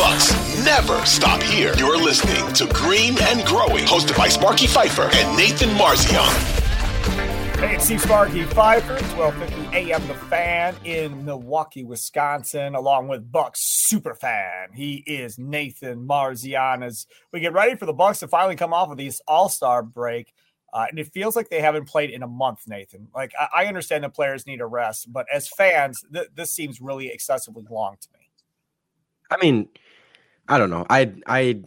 Bucks never stop here. You're listening to Green and Growing, hosted by Sparky Fifer and Nathan Marzion. Hey, it's Steve Sparky Fifer, 1250 AM The Fan in Milwaukee, Wisconsin, along with Bucks superfan. He is Nathan Marzion as we get ready for the Bucks to finally come off of this All-Star break. Uh, and it feels like they haven't played in a month, Nathan. Like I, I understand the players need a rest, but as fans, th- this seems really excessively long to me. I mean, I don't know. I I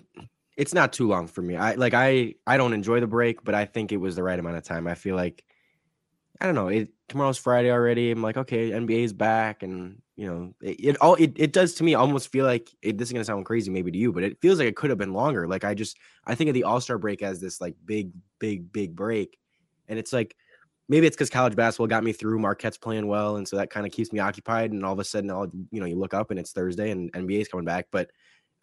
it's not too long for me. I like I I don't enjoy the break, but I think it was the right amount of time. I feel like I don't know. It, tomorrow's Friday already. I'm like, okay, NBA's back, and you know, it, it all it, it does to me almost feel like it, this is gonna sound crazy maybe to you, but it feels like it could have been longer. Like I just I think of the All Star break as this like big, big, big break, and it's like maybe it's because college basketball got me through. Marquette's playing well, and so that kind of keeps me occupied. And all of a sudden, all you know, you look up and it's Thursday, and NBA's coming back. But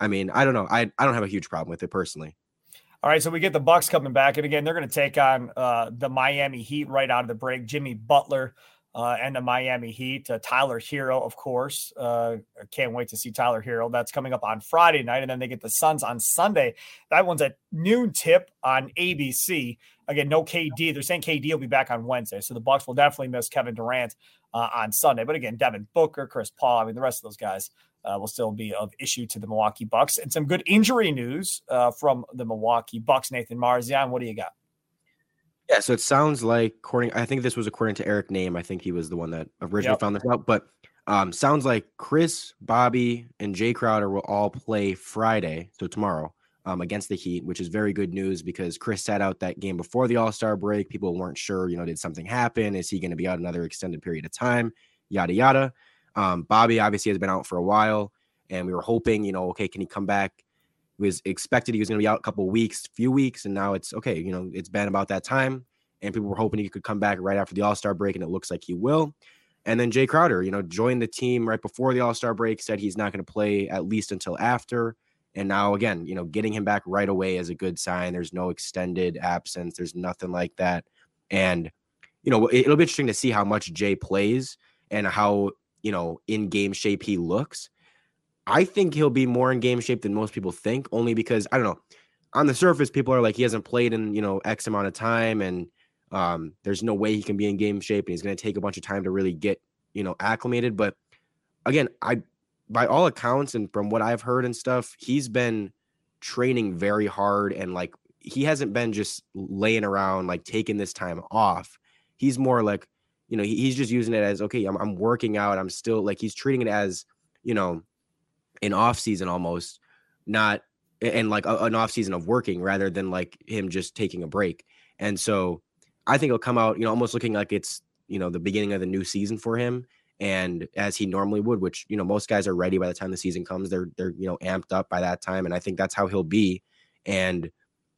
I mean, I don't know. I I don't have a huge problem with it personally. All right, so we get the Bucks coming back, and again, they're going to take on uh, the Miami Heat right out of the break. Jimmy Butler uh, and the Miami Heat. Uh, Tyler Herro, of course. Uh, can't wait to see Tyler Herro. That's coming up on Friday night, and then they get the Suns on Sunday. That one's at noon tip on ABC. Again, no KD. They're saying KD will be back on Wednesday, so the Bucks will definitely miss Kevin Durant uh, on Sunday. But again, Devin Booker, Chris Paul. I mean, the rest of those guys uh, will still be of issue to the Milwaukee Bucks. And some good injury news uh, from the Milwaukee Bucks. Nathan Marzion, what do you got? Yeah, so it sounds like according. I think this was according to Eric Nehm. I think he was the one that originally yep. found this out. But um, sounds like Khris, Bobby, and Jae Crowder will all play Friday, so tomorrow, um, against the Heat, which is very good news because Khris sat out that game before the All Star break. People weren't sure, you know, did something happen? Is he going to be out another extended period of time? Yada yada. Um, Bobby obviously has been out for a while, and we were hoping, you know, okay, can he come back? He was expected he was going to be out a couple weeks, few weeks, and now it's okay. You know, it's been about that time, and people were hoping he could come back right after the All Star break, and it looks like he will. And then Jae Crowder, you know, joined the team right before the All Star break, said he's not going to play at least until after. And now, again, you know, getting him back right away is a good sign. There's no extended absence, there's nothing like that. And, you know, it'll be interesting to see how much Jae plays and how you know, in game shape he looks. I think he'll be more in game shape than most people think, only because I don't know. On the surface, people are like he hasn't played in you know X amount of time, and um, there's no way he can be in game shape, and he's going to take a bunch of time to really get you know acclimated. But again, I by all accounts and from what I've heard and stuff, he's been training very hard and like he hasn't been just laying around like taking this time off. He's more like you know, he, he's just using it as okay, I'm, I'm working out. I'm still like he's treating it as, you know, an off season almost, not and like a, an off season of working rather than like him just taking a break. And so I think it'll come out, you know, almost looking like it's, you know, the beginning of the new season for him. And as he normally would, which, you know, most guys are ready by the time the season comes. They're they're, you know, amped up by that time. And I think that's how he'll be. And,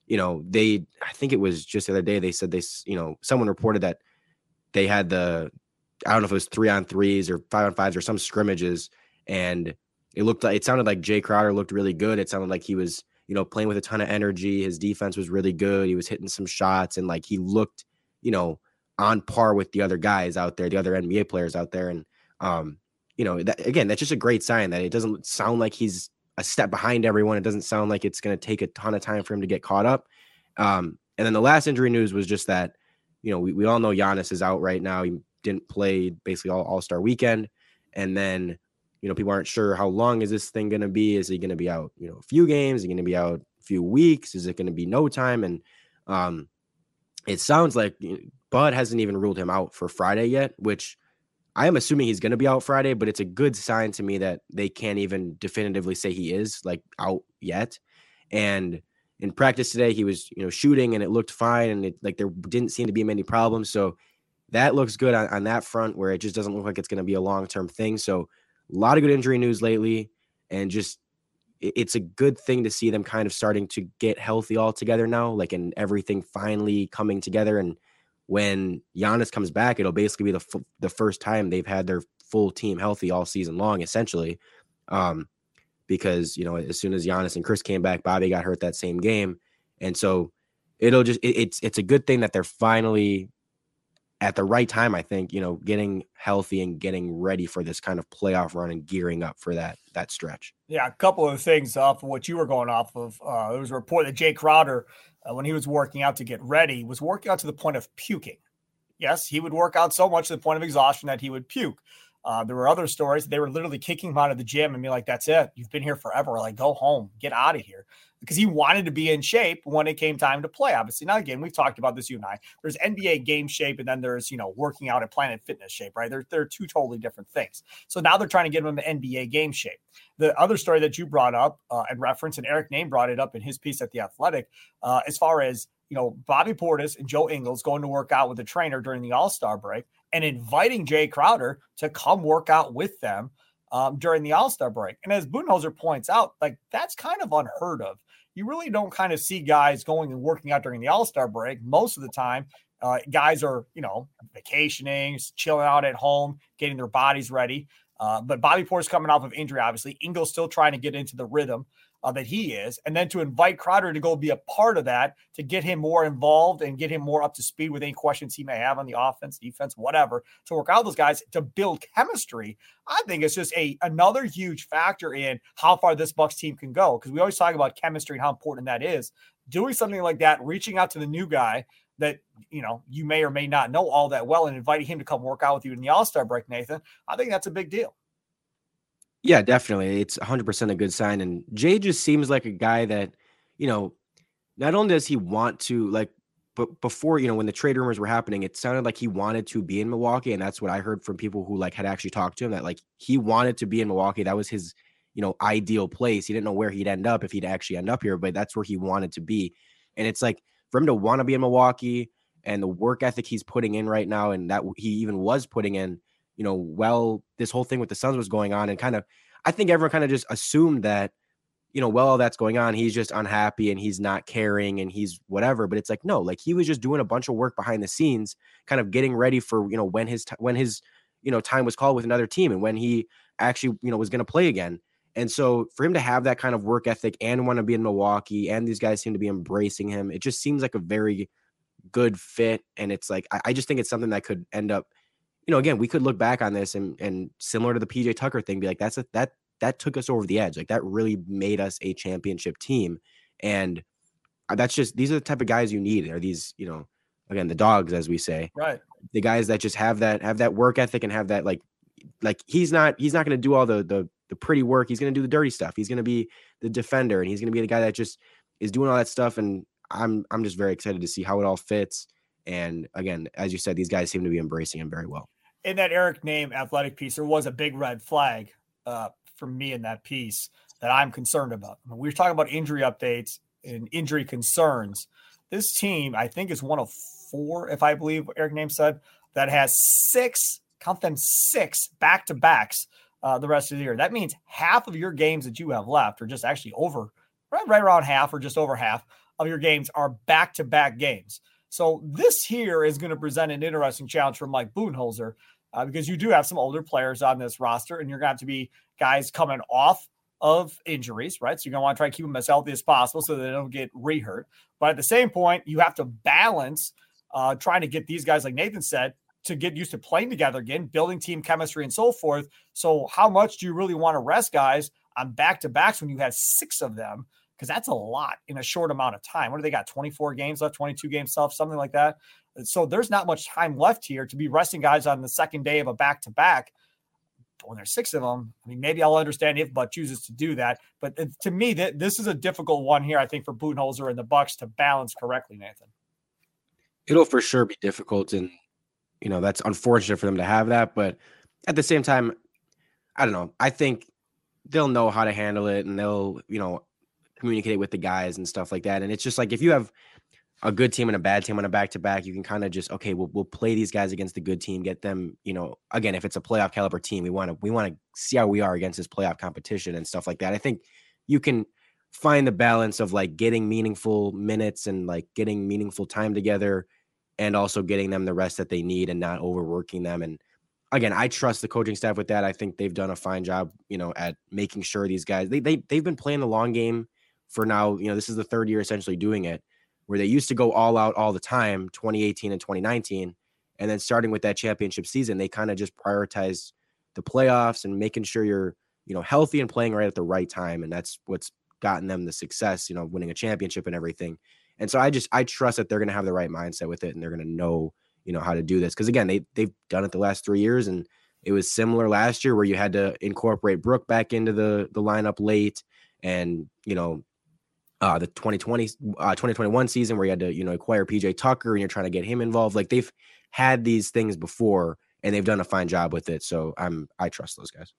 you know, they I think it was just the other day they said they, you know, someone reported that they had the I don't know if it was three on threes or five on fives or some scrimmages, and it looked like it sounded like Jae Crowder looked really good. It sounded like he was, you know, playing with a ton of energy. His defense was really good. He was hitting some shots and like he looked, you know, on par with the other guys out there, the other NBA players out there. And um, you know, that again, that's just a great sign that it doesn't sound like he's a step behind everyone. It doesn't sound like it's going to take a ton of time for him to get caught up. Um, and then the last injury news was just that you know, we, we all know Giannis is out right now. He didn't play basically all All Star weekend, and then you know people aren't sure how long is this thing going to be. Is he going to be out? You know, a few games? Is he going to be out a few weeks? Is it going to be no time? And um, it sounds like Bud hasn't even ruled him out for Friday yet, which I am assuming he's going to be out Friday. But it's a good sign to me that they can't even definitively say he is like out yet, and in practice today he was you know shooting and it looked fine and it like there didn't seem to be many problems. So that looks good on, on that front where it just doesn't look like it's going to be a long-term thing. So a lot of good injury news lately and just it, it's a good thing to see them kind of starting to get healthy all together now like and everything finally coming together. And when Giannis comes back it'll basically be the f- the first time they've had their full team healthy all season long essentially. Um because you know as soon as Giannis and Khris came back, Bobby got hurt that same game, and so it'll just it, it's it's a good thing that they're finally at the right time, I think, you know, getting healthy and getting ready for this kind of playoff run and gearing up for that that stretch. Yeah, a couple of things off of what you were going off of. Uh, there was a report that Jae Crowder, uh, when he was working out to get ready, was working out to the point of puking. Yes, he would work out so much to the point of exhaustion that he would puke. Uh, there were other stories. They were literally kicking him out of the gym and be like, "That's it. You've been here forever. Like, go home. Get out of here." Because he wanted to be in shape when it came time to play. Obviously, now again, we've talked about this. You and I. There's NBA game shape, and then there's you know working out at Planet Fitness shape. Right? They're they're two totally different things. So now they're trying to get him in NBA game shape. The other story that you brought up uh, and reference, and Eric Nehm brought it up in his piece at the Athletic, uh, as far as you know, Bobby Portis and Joe Ingles going to work out with the trainer during the All Star break and inviting Jae Crowder to come work out with them um, during the All Star break. And as Budenholzer points out, like that's kind of unheard of. You really don't kind of see guys going and working out during the All Star break. Most of the time, uh, guys are, you know, vacationing, chilling out at home, getting their bodies ready. Uh, but Bobby Portis coming off of injury, obviously. Ingles still trying to get into the rhythm uh, that he is, and then to invite Crowder to go be a part of that to get him more involved and get him more up to speed with any questions he may have on the offense, defense, whatever, to work out those guys to build chemistry. I think it's just a another huge factor in how far this Bucks team can go because we always talk about chemistry and how important that is. Doing something like that, reaching out to the new guy that you know you may or may not know all that well, and inviting him to come work out with you in the All Star break, Nathan. I think that's a big deal. Yeah, definitely. It's 100% a good sign. And Jae just seems like a guy that, you know, not only does he want to, like, but before, you know, when the trade rumors were happening, it sounded like he wanted to be in Milwaukee. And that's what I heard from people who, like, had actually talked to him that, like, he wanted to be in Milwaukee. That was his, you know, ideal place. He didn't know where he'd end up if he'd actually end up here, but that's where he wanted to be. And it's like for him to want to be in Milwaukee and the work ethic he's putting in right now, and that he even was putting in you know, well, this whole thing with the Suns was going on, and kind of, I think everyone kind of just assumed that, you know, well, all that's going on, he's just unhappy and he's not caring and he's whatever. But it's like, no, like he was just doing a bunch of work behind the scenes, kind of getting ready for, you know, when his when his, you know, time was called with another team and when he actually, you know, was going to play again. And so for him to have that kind of work ethic and want to be in Milwaukee, and these guys seem to be embracing him, it just seems like a very good fit. And it's like I, I just think it's something that could end up you know, again, we could look back on this and and similar to the PJ Tucker thing, be like, that's a that that took us over the edge. Like that really made us a championship team. And uh, that's just these are the type of guys you need. Are these, you know, again, the dogs, as we say. Right. The guys that just have that have that work ethic and have that like like he's not he's not gonna do all the the the pretty work. He's gonna do the dirty stuff. He's gonna be the defender and he's gonna be the guy that just is doing all that stuff. And I'm I'm just very excited to see how it all fits. And again, as you said, these guys seem to be embracing him very well. In that Eric Nehm athletic piece, there was a big red flag uh, for me in that piece that I'm concerned about. When we were talking about injury updates and injury concerns. This team, I think, is one of four, if I believe Eric Nehm said, that has six, count them six back to backs uh, the rest of the year. That means half of your games that you have left, or just actually over, right, right around half, or just over half of your games, are back to back games. So this here is going to present an interesting challenge for Mike Budenholzer uh, because you do have some older players on this roster, and you're going to have to be guys coming off of injuries, right? So you're going to want to try to keep them as healthy as possible so they don't get rehurt. But at the same point, you have to balance uh, trying to get these guys, like Nathan said, to get used to playing together again, building team chemistry and so forth. So how much do you really want to rest guys on back to backs when you have six of them? Because that's a lot in a short amount of time. What do they got? 24 games left, 22 games left, something like that. So there's not much time left here to be resting guys on the second day of a back to back. When there's six of them, I mean, maybe I'll understand if Bud chooses to do that. But to me, that this is a difficult one here. I think for Budenholzer and the Bucks to balance correctly, Nathan. It'll for sure be difficult, and you know that's unfortunate for them to have that. But at the same time, I don't know. I think they'll know how to handle it, and they'll you know communicate with the guys and stuff like that. And it's just like if you have a good team and a bad team on a back to back, you can kind of just okay, we'll we'll play these guys against the good team, get them, you know, again, if it's a playoff caliber team, we want to we want to see how we are against this playoff competition and stuff like that. I think you can find the balance of like getting meaningful minutes and like getting meaningful time together and also getting them the rest that they need and not overworking them and again, I trust the coaching staff with that. I think they've done a fine job, you know, at making sure these guys they they they've been playing the long game for now, you know, this is the third year essentially doing it, where they used to go all out all the time, 2018 and 2019. And then starting with that championship season, they kind of just prioritize the playoffs and making sure you're, you know, healthy and playing right at the right time. And that's what's gotten them the success, you know, winning a championship and everything. And so I just I trust that they're to have the right mindset with it and they're to know, you know, how to do this because again, they they've done it the last 3 years and it was similar last year where you had to incorporate Brook back into the the lineup late and, you know, uh, the 2020 uh, 2021 season where you had to, you know, acquire PJ Tucker and you're trying to get him involved. Like they've had these things before and they've done a fine job with it. So I'm I trust those guys.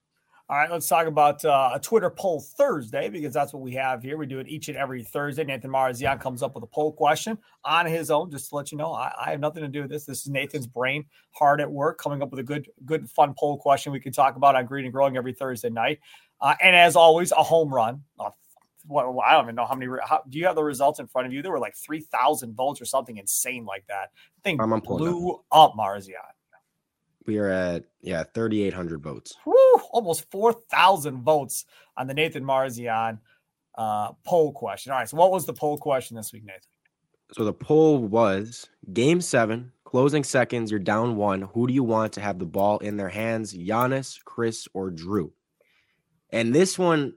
All right, let's talk about uh, a Twitter poll Thursday because that's what we have here. We do it each and every Thursday. Nathan Marzion comes up with a poll question on his own, just to let you know. I, I, have nothing to do with this. This is Nathan's brain hard at work, coming up with a good, good, fun poll question we can talk about on Green and Growing every Thursday night. Uh, and as always, a home run. Uh, what, I don't even know how many. How, do you have the results in front of you? There were like three thousand votes or something insane like that. I think I'm blew up, up Marzion. We are at yeah, thirty eight hundred votes. Woo, almost four thousand votes on the Nathan Marzion uh, poll question. All right, so what was the poll question this week, Nathan? So the poll was Game Seven, closing seconds. You're down one. Who do you want to have the ball in their hands? Giannis, Khris, or Jrue? And this one,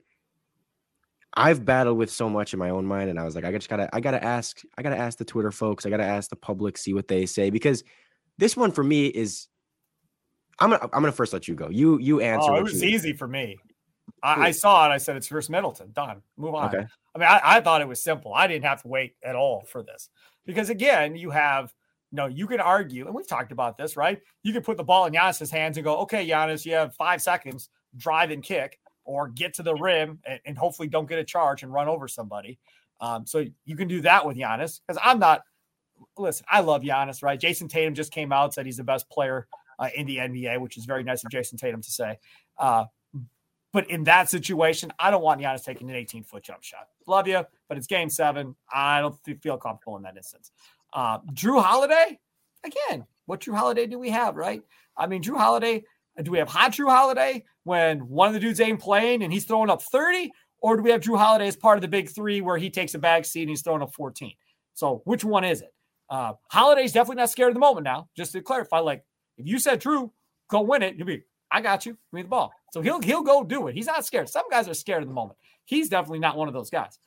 I've battled with so much in my own mind, and I was like, I just gotta, I gotta ask, I gotta ask the Twitter folks, I gotta ask the public, see what they say, because this one for me is I'm gonna I'm gonna first let you go. You you answer. Oh, it was easy for me. I, I, saw it. I said it's Khris Middleton. Done. Move on. Okay. I mean, I, I, thought it was simple. I didn't have to wait at all for this because again, you have no, you can argue, and we've talked about this, right? You can put the ball in Giannis's hands and go, okay, Giannis, you have five seconds, drive and kick, or get to the rim and, and hopefully don't get a charge and run over somebody. Um, so you can do that with Giannis because I'm not. Listen, I love Giannis, right? Jayson Tatum just came out said he's the best player uh, in the NBA, which is very nice of Jayson Tatum to say. Uh, but in that situation, I don't want Giannis taking an 18 foot jump shot. Love you, but it's game seven. I don't feel comfortable in that instance. Uh, Jrue Holiday, again, what Jrue Holiday do we have, right? I mean, Jrue Holiday, do we have hot Jrue Holiday when one of the dudes ain't playing and he's throwing up 30? Or do we have Jrue Holiday as part of the big three where he takes a back seat and he's throwing up 14? So which one is it? Uh, Holiday's definitely not scared of the moment now. Just to clarify, like if you said true, go win it. You'll be, I got you. Give me the ball. So he'll he'll go do it. He's not scared. Some guys are scared in the moment. He's definitely not one of those guys.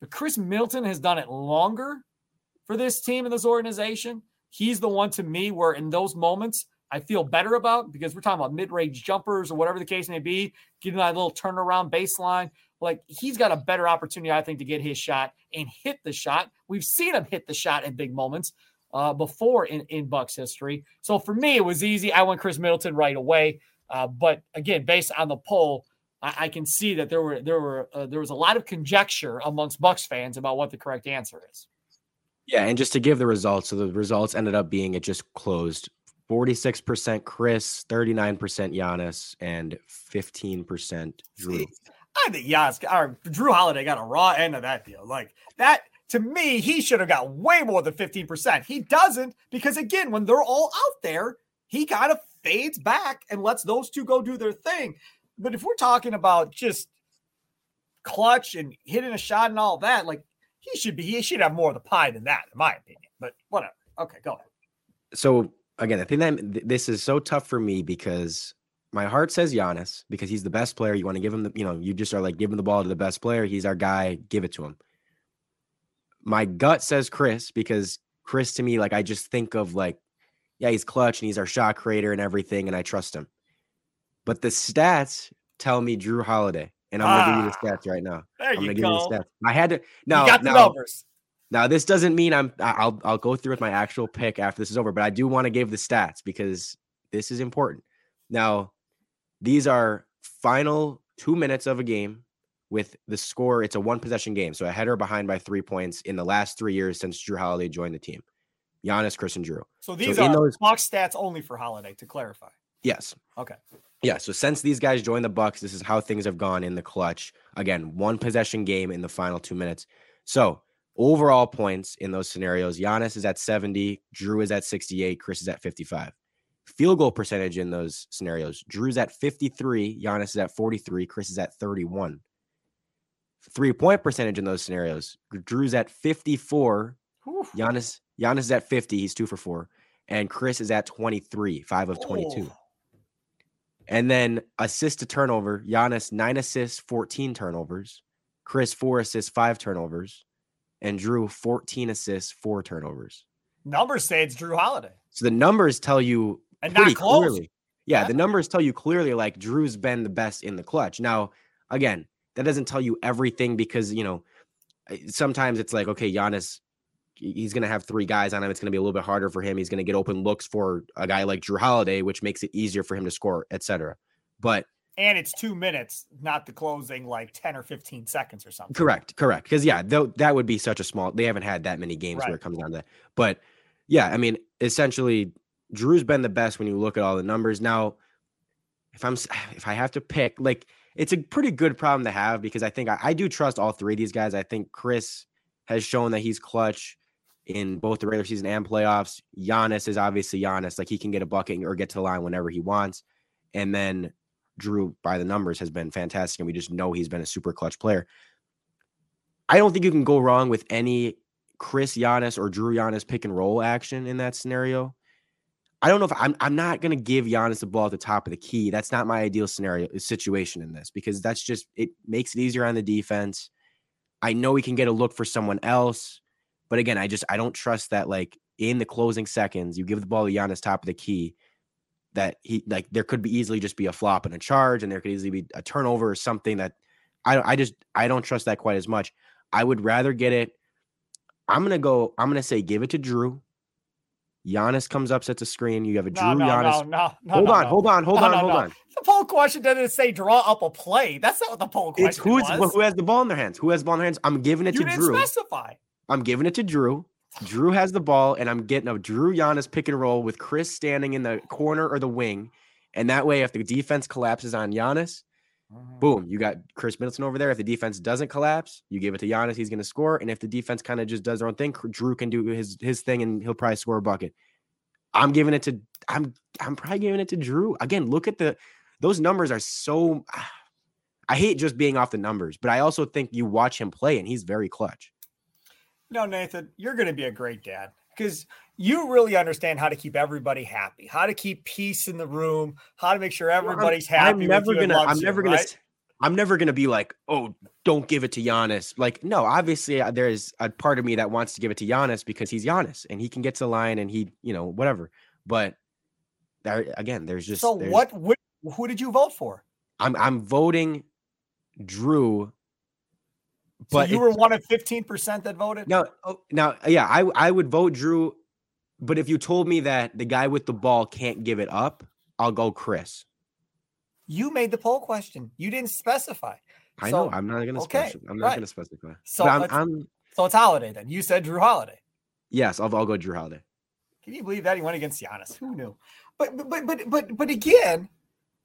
But Khris Middleton has done it longer for this team and this organization. He's the one to me where in those moments I feel better about because we're talking about mid-range jumpers or whatever the case may be, getting that little turnaround baseline. Like he's got a better opportunity, I think, to get his shot and hit the shot. We've seen him hit the shot in big moments uh, before in, in Bucks history. So for me, it was easy. I went Khris Middleton right away. Uh, but again, based on the poll, I, I can see that there were there were uh, there was a lot of conjecture amongst Bucks fans about what the correct answer is. Yeah, and just to give the results, so the results ended up being it just closed 46% Khris, 39% Giannis, and 15% Jrue. I think Giannis or Jrue Holiday got a raw end of that deal. Like that to me, he should have got way more than 15%. He doesn't because, again, when they're all out there, he kind of fades back and lets those two go do their thing. But if we're talking about just clutch and hitting a shot and all that, like he should be, he should have more of the pie than that, in my opinion. But whatever. Okay, go ahead. So again, I think that this is so tough for me because my heart says Giannis because he's the best player. You want to give him the, you know, you just are like giving the ball to the best player. He's our guy. Give it to him. My gut says Khris because Khris to me, like I just think of like, yeah, he's clutch and he's our shot creator and everything, and I trust him. But the stats tell me Jrue Holiday, and I'm gonna give you the ah, stats right now. There I'm you gonna go. give you the stats. I had to now. You got the numbers. Now this doesn't mean I'm. I'll I'll go through with my actual pick after this is over, but I do want to give the stats because this is important. Now, these are final two minutes of a game with the score. It's a one possession game. So a header behind by three points in the last three years since Jrue Holiday joined the team. Giannis, Khris, and Drew. So these so are those, box stats only for Holiday to clarify. Yes. Okay. Yeah. So since these guys joined the Bucks, this is how things have gone in the clutch. Again, one possession game in the final two minutes. So overall points in those scenarios, Giannis is at 70, Jrue is at 68, Khris is at 55. Field goal percentage in those scenarios, Jrue's at 53, Giannis is at 43, Khris is at 31 three point percentage in those scenarios. Jrue's at 54. Giannis, Giannis is at 50. He's two for four. and Khris is at 23, five of 22. Oh. And then assist to turnover, Giannis nine assists, 14 turnovers. Khris four assists, five turnovers, and Jrue 14 assists, four turnovers. Numbers say it's Jrue Holiday. So the numbers tell you and pretty clearly. Yeah, yeah, the numbers tell you clearly like Jrue's been the best in the clutch. Now, again, that doesn't tell you everything because you know sometimes it's like okay, Giannis he's going to have three guys on him. It's going to be a little bit harder for him. He's going to get open looks for a guy like Jrue Holiday, which makes it easier for him to score, etc. But and it's two minutes, not the closing like 10 or 15 seconds or something. Correct, correct. Because yeah, though that would be such a small they haven't had that many games right. where it comes down to that. But yeah, I mean, essentially Jrue's been the best when you look at all the numbers. Now, if I'm if I have to pick, like it's a pretty good problem to have because I think I, I do trust all three of these guys. I think Khris has shown that he's clutch in both the regular season and playoffs. Giannis is obviously Giannis. Like he can get a bucket or get to the line whenever he wants. And then Jrue, by the numbers, has been fantastic. And we just know he's been a super clutch player. I don't think you can go wrong with any Khris Giannis or Jrue Giannis pick and roll action in that scenario. I don't know if I'm I'm not gonna give Giannis the ball at the top of the key. That's not my ideal scenario situation in this because that's just it makes it easier on the defense. I know he can get a look for someone else. But again, I just I don't trust that like in the closing seconds, you give the ball to Giannis top of the key, that he like there could be easily just be a flop and a charge, and there could easily be a turnover or something that I I just I don't trust that quite as much. I would rather get it. I'm gonna go. I'm gonna say give it to Jrue. Giannis comes up, sets a screen. You have a no, Jrue no, Giannis. No, no, hold on, hold on, hold on, hold on. The poll question doesn't say draw up a play. That's not what the poll question it's who's, was. Who has the ball in their hands? Who has the ball in their hands? I'm giving it you to didn't Jrue. Specify. I'm giving it to Jrue. Jrue has the ball, and I'm getting a Jrue Giannis pick and roll with Khris standing in the corner or the wing. And that way, if the defense collapses on Giannis, mm-hmm. boom, you got Khris Middleton over there. If the defense doesn't collapse, you give it to Giannis, he's going to score. And if the defense kind of just does their own thing, Jrue can do his his thing, and he'll probably score a bucket. I'm giving it to I'm I'm probably giving it to Jrue Again, look at the those numbers are so. I hate just being off the numbers, but I also think you watch him play, and he's very clutch. No, Nathan, you're going to be a great dad because you really understand how to keep everybody happy, how to keep peace in the room, how to make sure everybody's happy. I'm never gonna. I'm never you, gonna. Right? I'm never gonna be like, oh, don't give it to Giannis. Like, no, obviously uh, there's a part of me that wants to give it to Giannis because he's Giannis and he can get to the line and he, you know, whatever. But there again, there's just so there's, what, what? Who did you vote for? I'm I'm voting Jrue but so you were one of 15% that voted? No, oh, now, yeah, I, I would vote Jrue, But if you told me that the guy with the ball can't give it up, I'll go Khris. You made the poll question. You didn't specify. I so, know. I'm not going to okay, specify. I'm not right. going to specify. So, I'm, I'm, so it's Holiday then. You said Jrue Holiday. Yes, I'll, I'll go Jrue Holiday. Can you believe that he went against Giannis? Who knew? But but but but but again,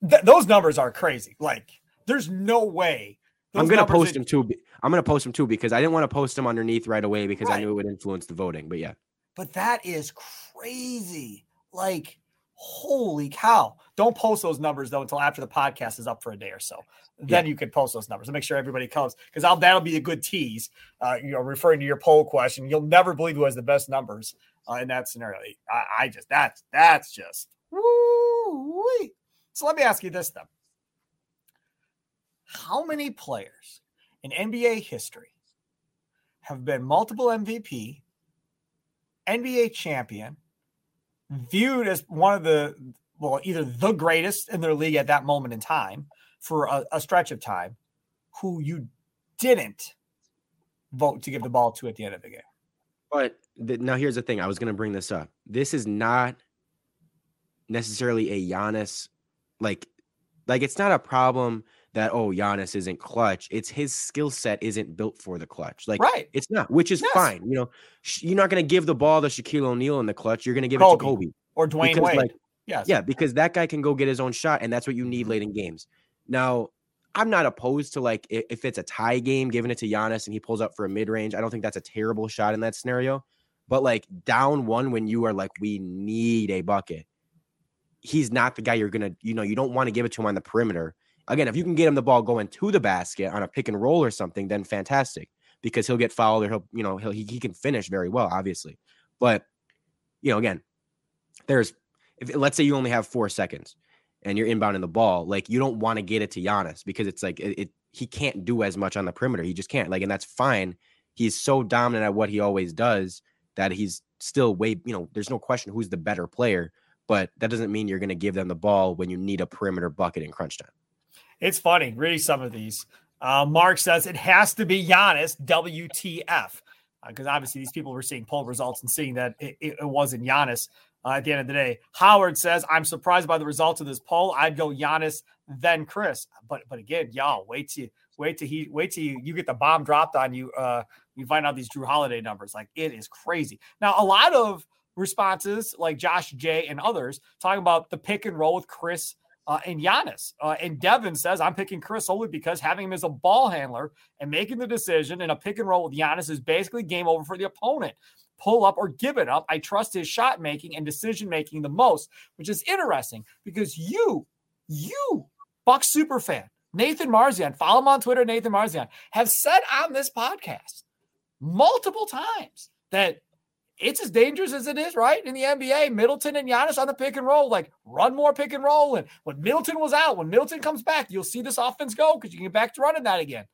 th- those numbers are crazy. Like, there's no way I'm gonna post him too. I'm gonna post him too because I didn't want to post him underneath right away because right. I knew it would influence the voting. But yeah. But that is crazy. Like, holy cow! Don't post those numbers though until after the podcast is up for a day or so. Then yeah. you can post those numbers and make sure everybody comes because I'll that'll be a good tease. Uh, you know, referring to your poll question, you'll never believe who has the best numbers uh, in that scenario. I, I just that's that's just woo. So let me ask you this then how many players in NBA history have been multiple MVP, NBA champion, viewed as one of the, well, either the greatest in their league at that moment in time for a, a stretch of time, who you didn't vote to give the ball to at the end of the game? But the, now here's the thing I was going to bring this up. This is not necessarily a Giannis, like, like it's not a problem that oh Giannis isn't clutch. It's his skill set isn't built for the clutch. Like right, it's not, which is yes. fine. You know, you're not going to give the ball to Shaquille O'Neal in the clutch. You're going to give Kobe. it to Kobe or Dwyane because, Wade. Like, yes. yeah, because that guy can go get his own shot, and that's what you need late in games. Now, I'm not opposed to like if it's a tie game, giving it to Giannis and he pulls up for a mid range. I don't think that's a terrible shot in that scenario. But like down one when you are like, we need a bucket. He's not the guy you're gonna, you know, you don't want to give it to him on the perimeter Again, if you can get him the ball going to the basket on a pick and roll or something, then fantastic because he'll get fouled or he'll, you know, he'll, he, he can finish very well, obviously. But, you know, again, there's if let's say you only have four seconds and you're inbounding the ball, like you don't want to get it to Giannis because it's like it, it he can't do as much on the perimeter. He just can't. Like, and that's fine. He's so dominant at what he always does that he's still way, you know, there's no question who's the better player, but that doesn't mean you're going to give them the ball when you need a perimeter bucket in crunch time. It's funny, reading some of these. Uh, Mark says it has to be Giannis, WTF. Because uh, obviously these people were seeing poll results and seeing that it, it, wasn't Giannis uh, at the end of the day. Howard says, I'm surprised by the results of this poll. I'd go Giannis, then Khris. But but again, y'all wait till wait till he wait till you, you get the bomb dropped on you. Uh, you find out these Jrue Holiday numbers. Like it is crazy. Now, a lot of responses, like Josh J and others, talking about the pick and roll with Khris uh, and Giannis. Uh, and Devin says, I'm picking Khris only because having him as a ball handler and making the decision in a pick and roll with Giannis is basically game over for the opponent pull up or give it up. I trust his shot making and decision making the most, which is interesting because you, you, Buck super fan, Nathan Marzion, follow him on Twitter, Nathan Marzion, have said on this podcast multiple times that it's as dangerous as it is, right? In the NBA, Middleton and Giannis on the pick and roll, like run more pick and roll. And when Middleton was out, when Middleton comes back, you'll see this offense go because you can get back to running that again.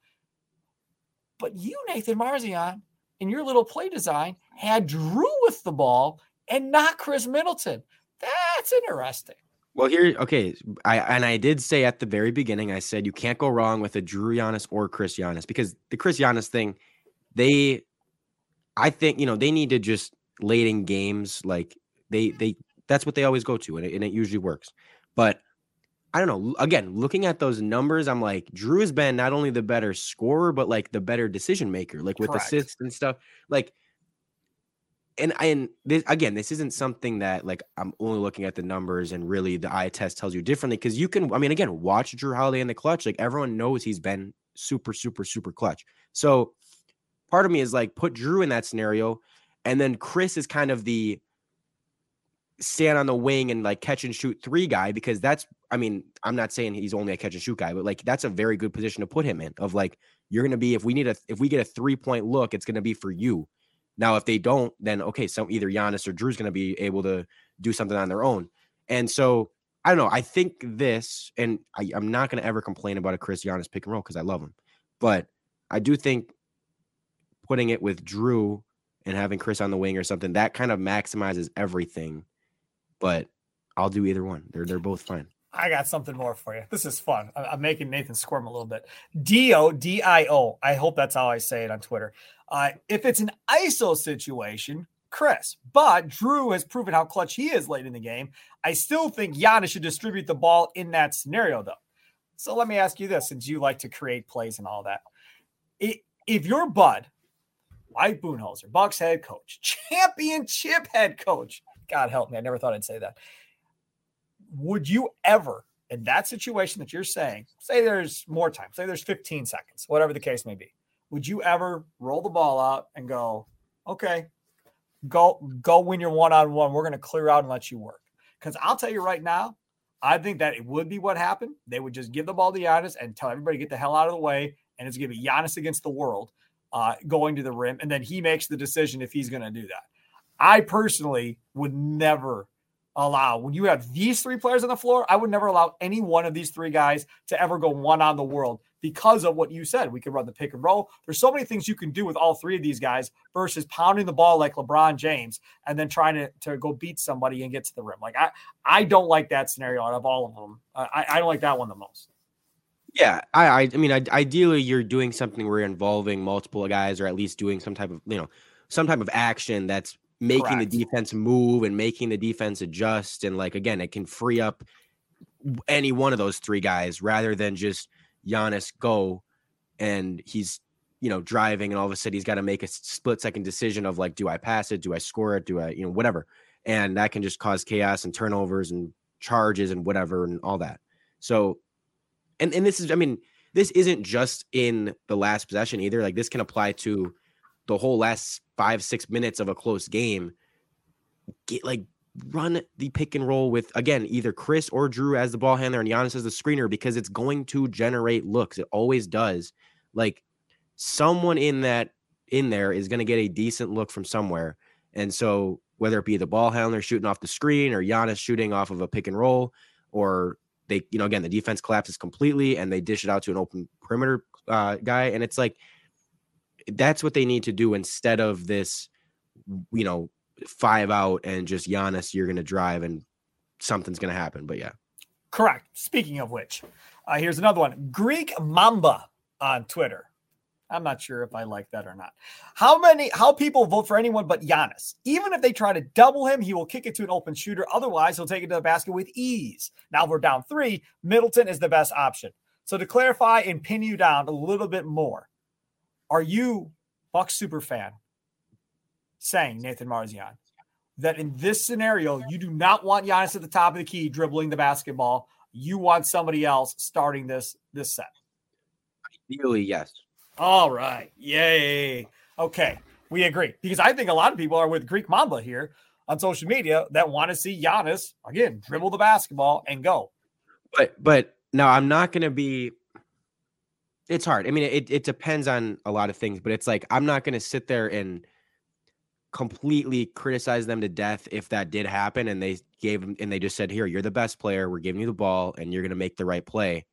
But you, Nathan Marzion, in your little play design had Jrue with the ball and not Khris Middleton. That's interesting. Well, here, okay, I and I did say at the very beginning, I said you can't go wrong with a Jrue Giannis or Khris Giannis because the Khris Giannis thing, they, I think you know they need to just late in games like they they that's what they always go to and it, and it usually works, but I don't know. Again, looking at those numbers, I'm like, Jrue has been not only the better scorer, but like the better decision maker, like with Correct. assists and stuff. Like, and and this again, this isn't something that like I'm only looking at the numbers and really the eye test tells you differently because you can. I mean, again, watch Jrue Holiday in the clutch. Like everyone knows he's been super, super, super clutch. So part of me is like put Jrue in that scenario, and then Khris is kind of the stand on the wing and like catch and shoot three guy because that's I mean, I'm not saying he's only a catch and shoot guy, but like that's a very good position to put him in. Of like, you're gonna be if we need a if we get a three point look, it's gonna be for you. Now, if they don't, then okay, so either Giannis or Jrue's gonna be able to do something on their own. And so I don't know. I think this, and I, am not gonna ever complain about a Khris Giannis pick and roll because I love him, but I do think putting it with Jrue and having Khris on the wing or something that kind of maximizes everything. But I'll do either one. They're they're both fine. I got something more for you. This is fun. I'm making Nathan squirm a little bit. Dio, D I O. I hope that's how I say it on Twitter. Uh, if it's an ISO situation, Khris, but Drew has proven how clutch he is late in the game. I still think Giannis should distribute the ball in that scenario, though. So let me ask you this since you like to create plays and all that. If you're Bud, Mike Budenholzer, Bucks head coach, championship head coach, God help me, I never thought I'd say that would you ever, in that situation that you're saying, say there's more time, say there's 15 seconds, whatever the case may be, would you ever roll the ball out and go, okay, go go win your one on one. We're going to clear out and let you work. Because I'll tell you right now, I think that it would be what happened. They would just give the ball to Giannis and tell everybody get the hell out of the way, and it's going to be Giannis against the world uh, going to the rim, and then he makes the decision if he's going to do that. I personally would never allow when you have these three players on the floor. I would never allow any one of these three guys to ever go one on the world because of what you said. We could run the pick and roll. There's so many things you can do with all three of these guys versus pounding the ball like LeBron James and then trying to, to go beat somebody and get to the rim. Like I, I don't like that scenario out of all of them. I, I don't like that one the most. Yeah, I, I, I mean, ideally, you're doing something where you're involving multiple guys, or at least doing some type of, you know, some type of action that's making Correct. the defense move and making the defense adjust. And like again, it can free up any one of those three guys rather than just Giannis go and he's you know driving and all of a sudden he's got to make a split second decision of like do I pass it, do I score it, do I you know whatever, and that can just cause chaos and turnovers and charges and whatever and all that. So, and and this is I mean this isn't just in the last possession either. Like this can apply to the whole last five six minutes of a close game get like run the pick and roll with again either Khris or Jrue as the ball handler and Giannis as the screener because it's going to generate looks. It always does. Like someone in that in there is going to get a decent look from somewhere. And so whether it be the ball handler shooting off the screen or Giannis shooting off of a pick and roll, or they, you know, again, the defense collapses completely and they dish it out to an open perimeter uh, guy. And it's like, that's what they need to do instead of this, you know, five out and just Giannis, you're going to drive and something's going to happen. But yeah. Correct. Speaking of which, uh, here's another one Greek Mamba on Twitter. I'm not sure if I like that or not. How many, how people vote for anyone but Giannis? Even if they try to double him, he will kick it to an open shooter. Otherwise, he'll take it to the basket with ease. Now we're down three. Middleton is the best option. So to clarify and pin you down a little bit more, are you Buck super fan saying Nathan Marzion that in this scenario you do not want Giannis at the top of the key dribbling the basketball? You want somebody else starting this this set. Ideally, yes. All right. Yay. Okay. We agree because I think a lot of people are with Greek Mamba here on social media that want to see Giannis again dribble the basketball and go. But but no, I'm not to be. It's hard. I mean, it it depends on a lot of things, but it's like I'm not to sit there and completely criticize them to death if that did happen and they gave them and they just said, "Here, you're the best player. We're giving you the ball, and you're to make the right play."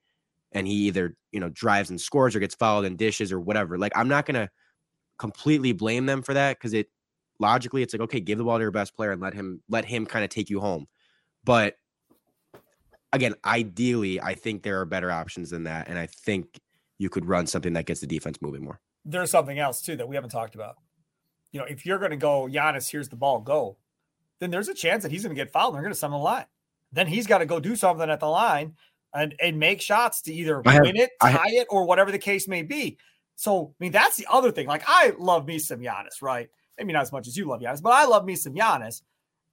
And he either you know drives and scores or gets fouled and dishes or whatever. Like I'm not gonna completely blame them for that because it logically it's like okay, give the ball to your best player and let him let him kind of take you home. But again, ideally, I think there are better options than that, and I think you could run something that gets the defense moving more. There's something else too that we haven't talked about. You know, if you're going to go, Giannis, here's the ball, go. Then there's a chance that he's going to get fouled. and They're going to send the line. Then he's got to go do something at the line and, and make shots to either have, win it, tie have, it, or whatever the case may be. So, I mean, that's the other thing. Like, I love me some Giannis, right? Maybe not as much as you love Giannis, but I love me some Giannis.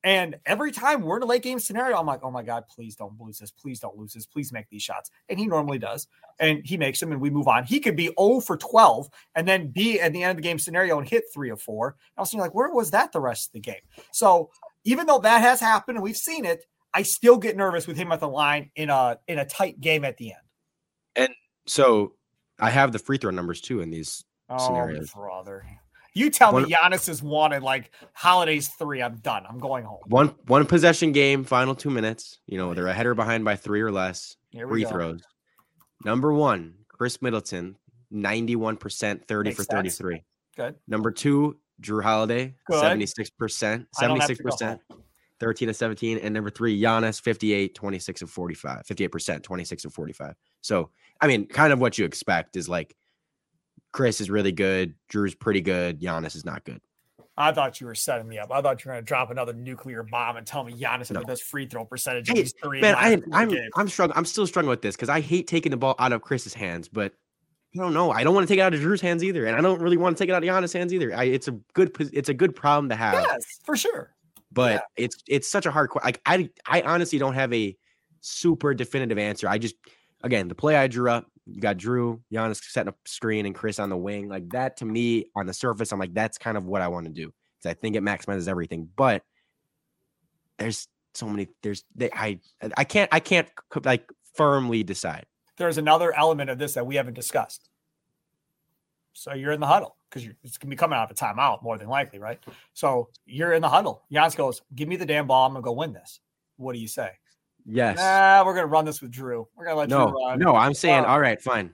And every time we're in a late game scenario, I'm like, oh my God, please don't lose this. Please don't lose this. Please make these shots. And he normally does. And he makes them and we move on. He could be 0 for 12 and then be at the end of the game scenario and hit three or four. I was thinking, like, where was that the rest of the game? So even though that has happened and we've seen it, I still get nervous with him at the line in a in a tight game at the end. And so I have the free throw numbers too in these oh, scenarios. Brother. You tell one, me Giannis is wanted like holidays three. I'm done. I'm going home. One one possession game, final two minutes. You know, they're ahead or behind by three or less. free go. throws. Number one, Khris Middleton, 91%, 30 Makes for 33. Sense. Good. Number two, Jrue Holiday, Good. 76%. 76%. 13 to 17. And number three, Giannis, 58, 26 and 45, 58%, 26 and 45. So, I mean, kind of what you expect is like Khris is really good. Jrue's pretty good. Giannis is not good. I thought you were setting me up. I thought you were going to drop another nuclear bomb and tell me Giannis no. the best free throw percentage. Hey, three man, I, I'm I'm struggling. I'm still struggling with this because I hate taking the ball out of Khris's hands, but I don't know. I don't want to take it out of Jrue's hands either, and I don't really want to take it out of Giannis' hands either. I, it's a good it's a good problem to have. Yes, for sure but yeah. it's it's such a hard question. like I I honestly don't have a super definitive answer. I just again the play I drew up, you got Jrue, Giannis setting up screen and Khris on the wing. Like that to me on the surface, I'm like, that's kind of what I want to do. Because I think it maximizes everything. But there's so many, there's they I I can't I can't like firmly decide. There's another element of this that we haven't discussed. So you're in the huddle because it's going to be coming out of a timeout more than likely, right? So you're in the huddle. Giannis goes, "Give me the damn ball. I'm going to go win this." What do you say? Yes. Nah, we're going to run this with Jrue. We're going to let no, Jrue run. No, I'm saying, uh, all right, fine.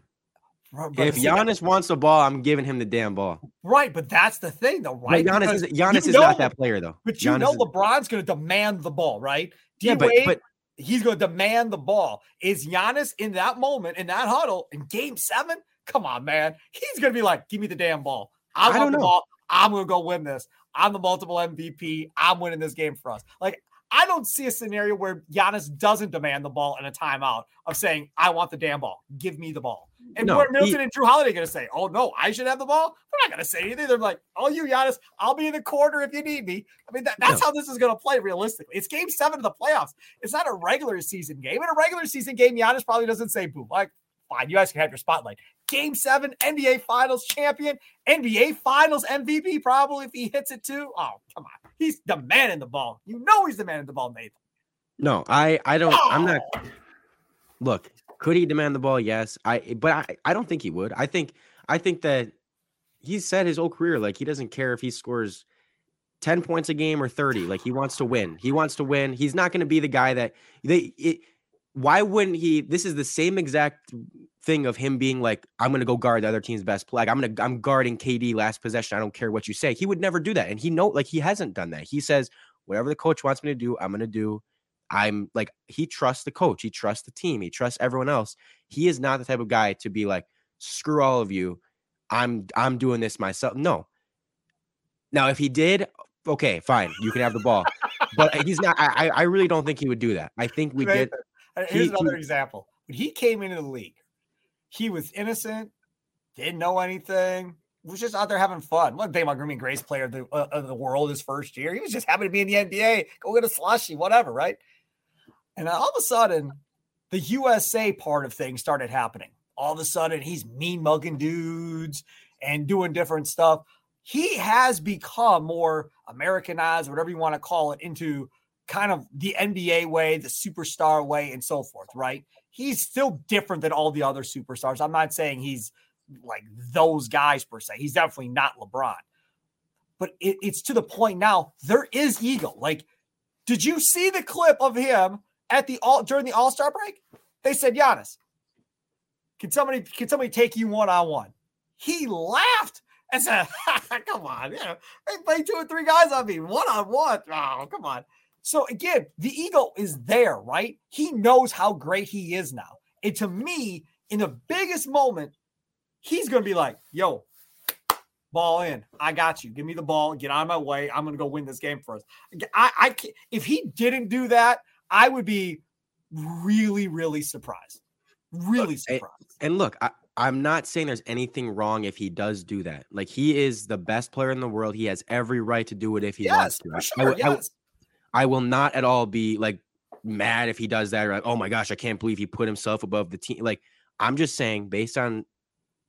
if Giannis wants the ball, I'm giving him the damn ball. Right, but that's the thing, though, right? But Giannis, is, Giannis is know, not that player, though. But you Giannis know, LeBron's going to demand the ball, right? D yeah, but, but he's going to demand the ball. Is Giannis in that moment in that huddle in Game Seven? Come on, man. He's going to be like, "Give me the damn ball. I, I want the know. ball. I'm going to go win this. I'm the multiple MVP. I'm winning this game for us." Like, I don't see a scenario where Giannis doesn't demand the ball in a timeout of saying, "I want the damn ball. Give me the ball." And no, what Middleton he, and Jrue Holiday going to say? Oh no, I should have the ball. They're not going to say anything. They're like, "Oh, you Giannis, I'll be in the corner if you need me." I mean, that, that's no. how this is going to play realistically. It's Game Seven of the playoffs. It's not a regular season game. In a regular season game, Giannis probably doesn't say "boo." Like, fine, you guys can have your spotlight. Game Seven, NBA Finals champion, NBA Finals MVP, probably if he hits it too. Oh, come on, he's the man in the ball. You know he's the man in the ball, Nathan. No, I, I don't. Oh. I'm not. Oh. Look, could he demand the ball? Yes. I but I, I don't think he would. I think I think that he's said his whole career like he doesn't care if he scores 10 points a game or 30. Like he wants to win. He wants to win. He's not going to be the guy that they it, why wouldn't he this is the same exact thing of him being like I'm to go guard the other team's best play. Like I'm to I'm guarding KD last possession. I don't care what you say. He would never do that. And he know like he hasn't done that. He says whatever the coach wants me to do, I'm to do. I'm like he trusts the coach. He trusts the team. He trusts everyone else. He is not the type of guy to be like screw all of you. I'm I'm doing this myself. No. Now if he did, okay, fine, you can have the ball. but he's not. I I really don't think he would do that. I think we get. Uh, here's he, another he, example. When he came into the league, he was innocent, didn't know anything, was just out there having fun. What Damon Green, greatest player of the, uh, of the world his first year. He was just happy to be in the NBA, go get a slushy, whatever, right? And all of a sudden, the USA part of things started happening. All of a sudden, he's mean mugging dudes and doing different stuff he has become more Americanized, whatever you want to call it, into kind of the NBA way, the superstar way, and so forth, right? He's still different than all the other superstars. I'm not saying he's like those guys per se. He's definitely not LeBron. But it, it's to the point now, there is ego. Like, did you see the clip of him at the all during the All-Star break? They said, Giannis, can somebody can somebody take you one on one? He laughed and said, come on, yeah, they play two or three guys on me, one on one. Oh, come on. So again, the ego is there, right? He knows how great he is now. And to me, in the biggest moment, he's gonna be like, yo, ball in. I got you. Give me the ball. Get out of my way. I'm gonna go win this game for us. I, I if he didn't do that, I would be really, really surprised. Really surprised. And look, I, I'm not saying there's anything wrong if he does do that. Like he is the best player in the world. He has every right to do it if he yes, wants to. Sure, I, yes. I, will not at all be like mad if he does that. Or like, oh my gosh, I can't believe he put himself above the team. Like I'm just saying, based on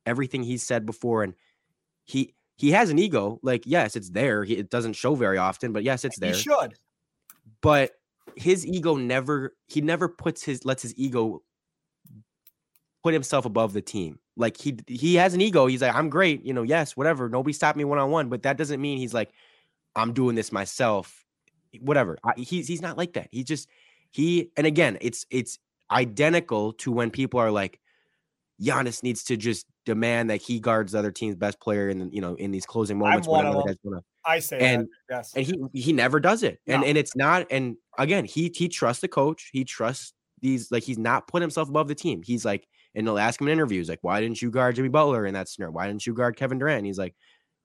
everything he's said before, and he he has an ego. Like yes, it's there. He, it doesn't show very often, but yes, it's there. He should. But his ego never he never puts his lets his ego put himself above the team. Like he he has an ego. He's like, I'm great, you know, yes, whatever. Nobody stopped me one on one, but that doesn't mean he's like, I'm doing this myself. Whatever. I, he's he's not like that. He just he and again, it's it's identical to when people are like, Giannis needs to just demand that he guards the other team's best player in you know in these closing moments. Whenever I say and that, yes, and he he never does it, no. and and it's not. And again, he he trusts the coach. He trusts these like he's not putting himself above the team. He's like and they'll ask him in interviews like, "Why didn't you guard Jimmy Butler in that scenario? Why didn't you guard Kevin Durant?" And he's like,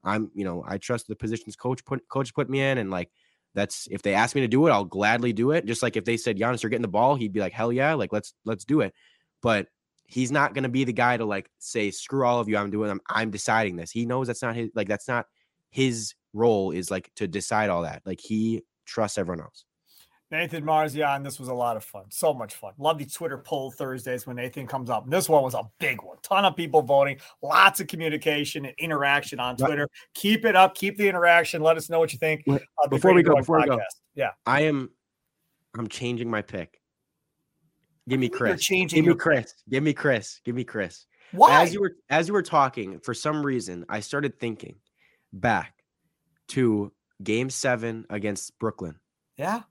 "I'm, you know, I trust the positions coach put coach put me in, and like that's if they ask me to do it, I'll gladly do it. Just like if they said Giannis, you're getting the ball, he'd be like, "Hell yeah, like let's let's do it." But he's not to be the guy to like say, "Screw all of you, I'm doing, I'm, I'm deciding this." He knows that's not his like that's not his role is like to decide all that. Like he trusts everyone else. Nathan Marzion, this was a lot of fun. So much fun. Love the Twitter poll Thursdays when Nathan comes up. And this one was a big one. Ton of people voting, lots of communication and interaction on Twitter. Keep it up. Keep the interaction. Let us know what you think. Before we go, before podcast. we go, yeah, I am. I'm changing my pick. Give me Khris. Changing Give me Khris. Pick. Give me Khris. Give me Khris. Why? As you were as you were talking, for some reason, I started thinking back to Game Seven against Brooklyn. Yeah.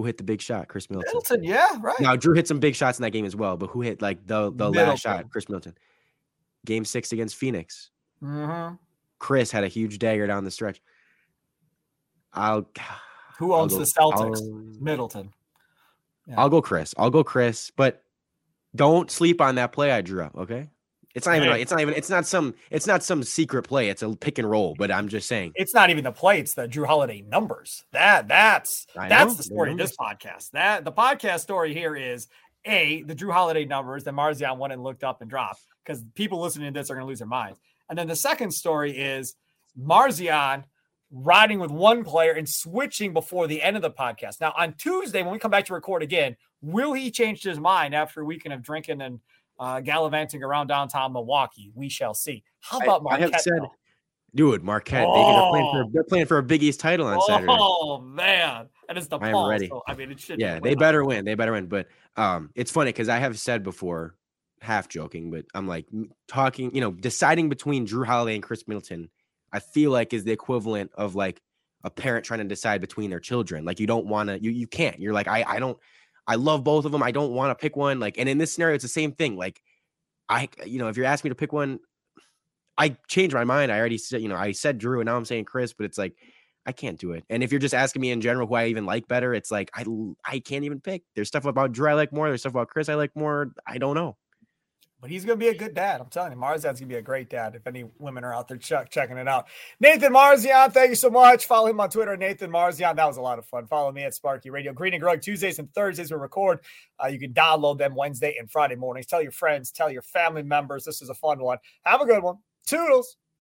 Who hit the big shot? Khris Middleton. Middleton, yeah, right. Now Jrue hit some big shots in that game as well, but who hit like the the Middleton. last shot? Khris Middleton. Game six against Phoenix. Mm-hmm. Khris had a huge dagger down the stretch. I'll. Who owns I'll go, the Celtics? I'll, Middleton. Yeah. I'll go Khris. I'll go Khris, but don't sleep on that play I drew up. Okay. It's not even. It's not even. It's not some. It's not some secret play. It's a pick and roll. But I'm just saying. It's not even the play. It's the Jrue Holiday numbers. That that's that's the story of this podcast. That the podcast story here is a the Jrue Holiday numbers that Marzion went and looked up and dropped because people listening to this are going to lose their minds. And then the second story is Marzion riding with one player and switching before the end of the podcast. Now on Tuesday when we come back to record again, will he change his mind after a weekend of drinking and uh, gallivanting around downtown Milwaukee. We shall see. How about Marquette? I have said, dude, Marquette. Oh. They, are playing for they're playing for a Big East title on Saturday. Oh man, and it's the I am ready. So, I mean, it should. Yeah, they better win. They better win. But um, it's funny because I have said before, half joking, but I'm like talking. You know, deciding between Jrue Holiday and Khris Middleton. I feel like is the equivalent of like a parent trying to decide between their children. Like you don't want to, you you can't. You're like, I I don't, I love both of them. I don't want to pick one. Like, and in this scenario, it's the same thing. Like, I, you know, if you're asking me to pick one, I changed my mind. I already said, you know, I said Jrue, and now I'm saying Khris, but it's like I can't do it. And if you're just asking me in general who I even like better, it's like I I can't even pick. There's stuff about Jrue I like more. There's stuff about Khris I like more. I don't know. But he's going to be a good dad. I'm telling you, Marzion's going to be a great dad. If any women are out there check, checking it out, Nathan Marzion, thank you so much. Follow him on Twitter, Nathan Marzion. That was a lot of fun. Follow me at Sparky Radio. Green and Growing Tuesdays and Thursdays we record. Uh, you can download them Wednesday and Friday mornings. Tell your friends, tell your family members. This is a fun one. Have a good one. Toodles.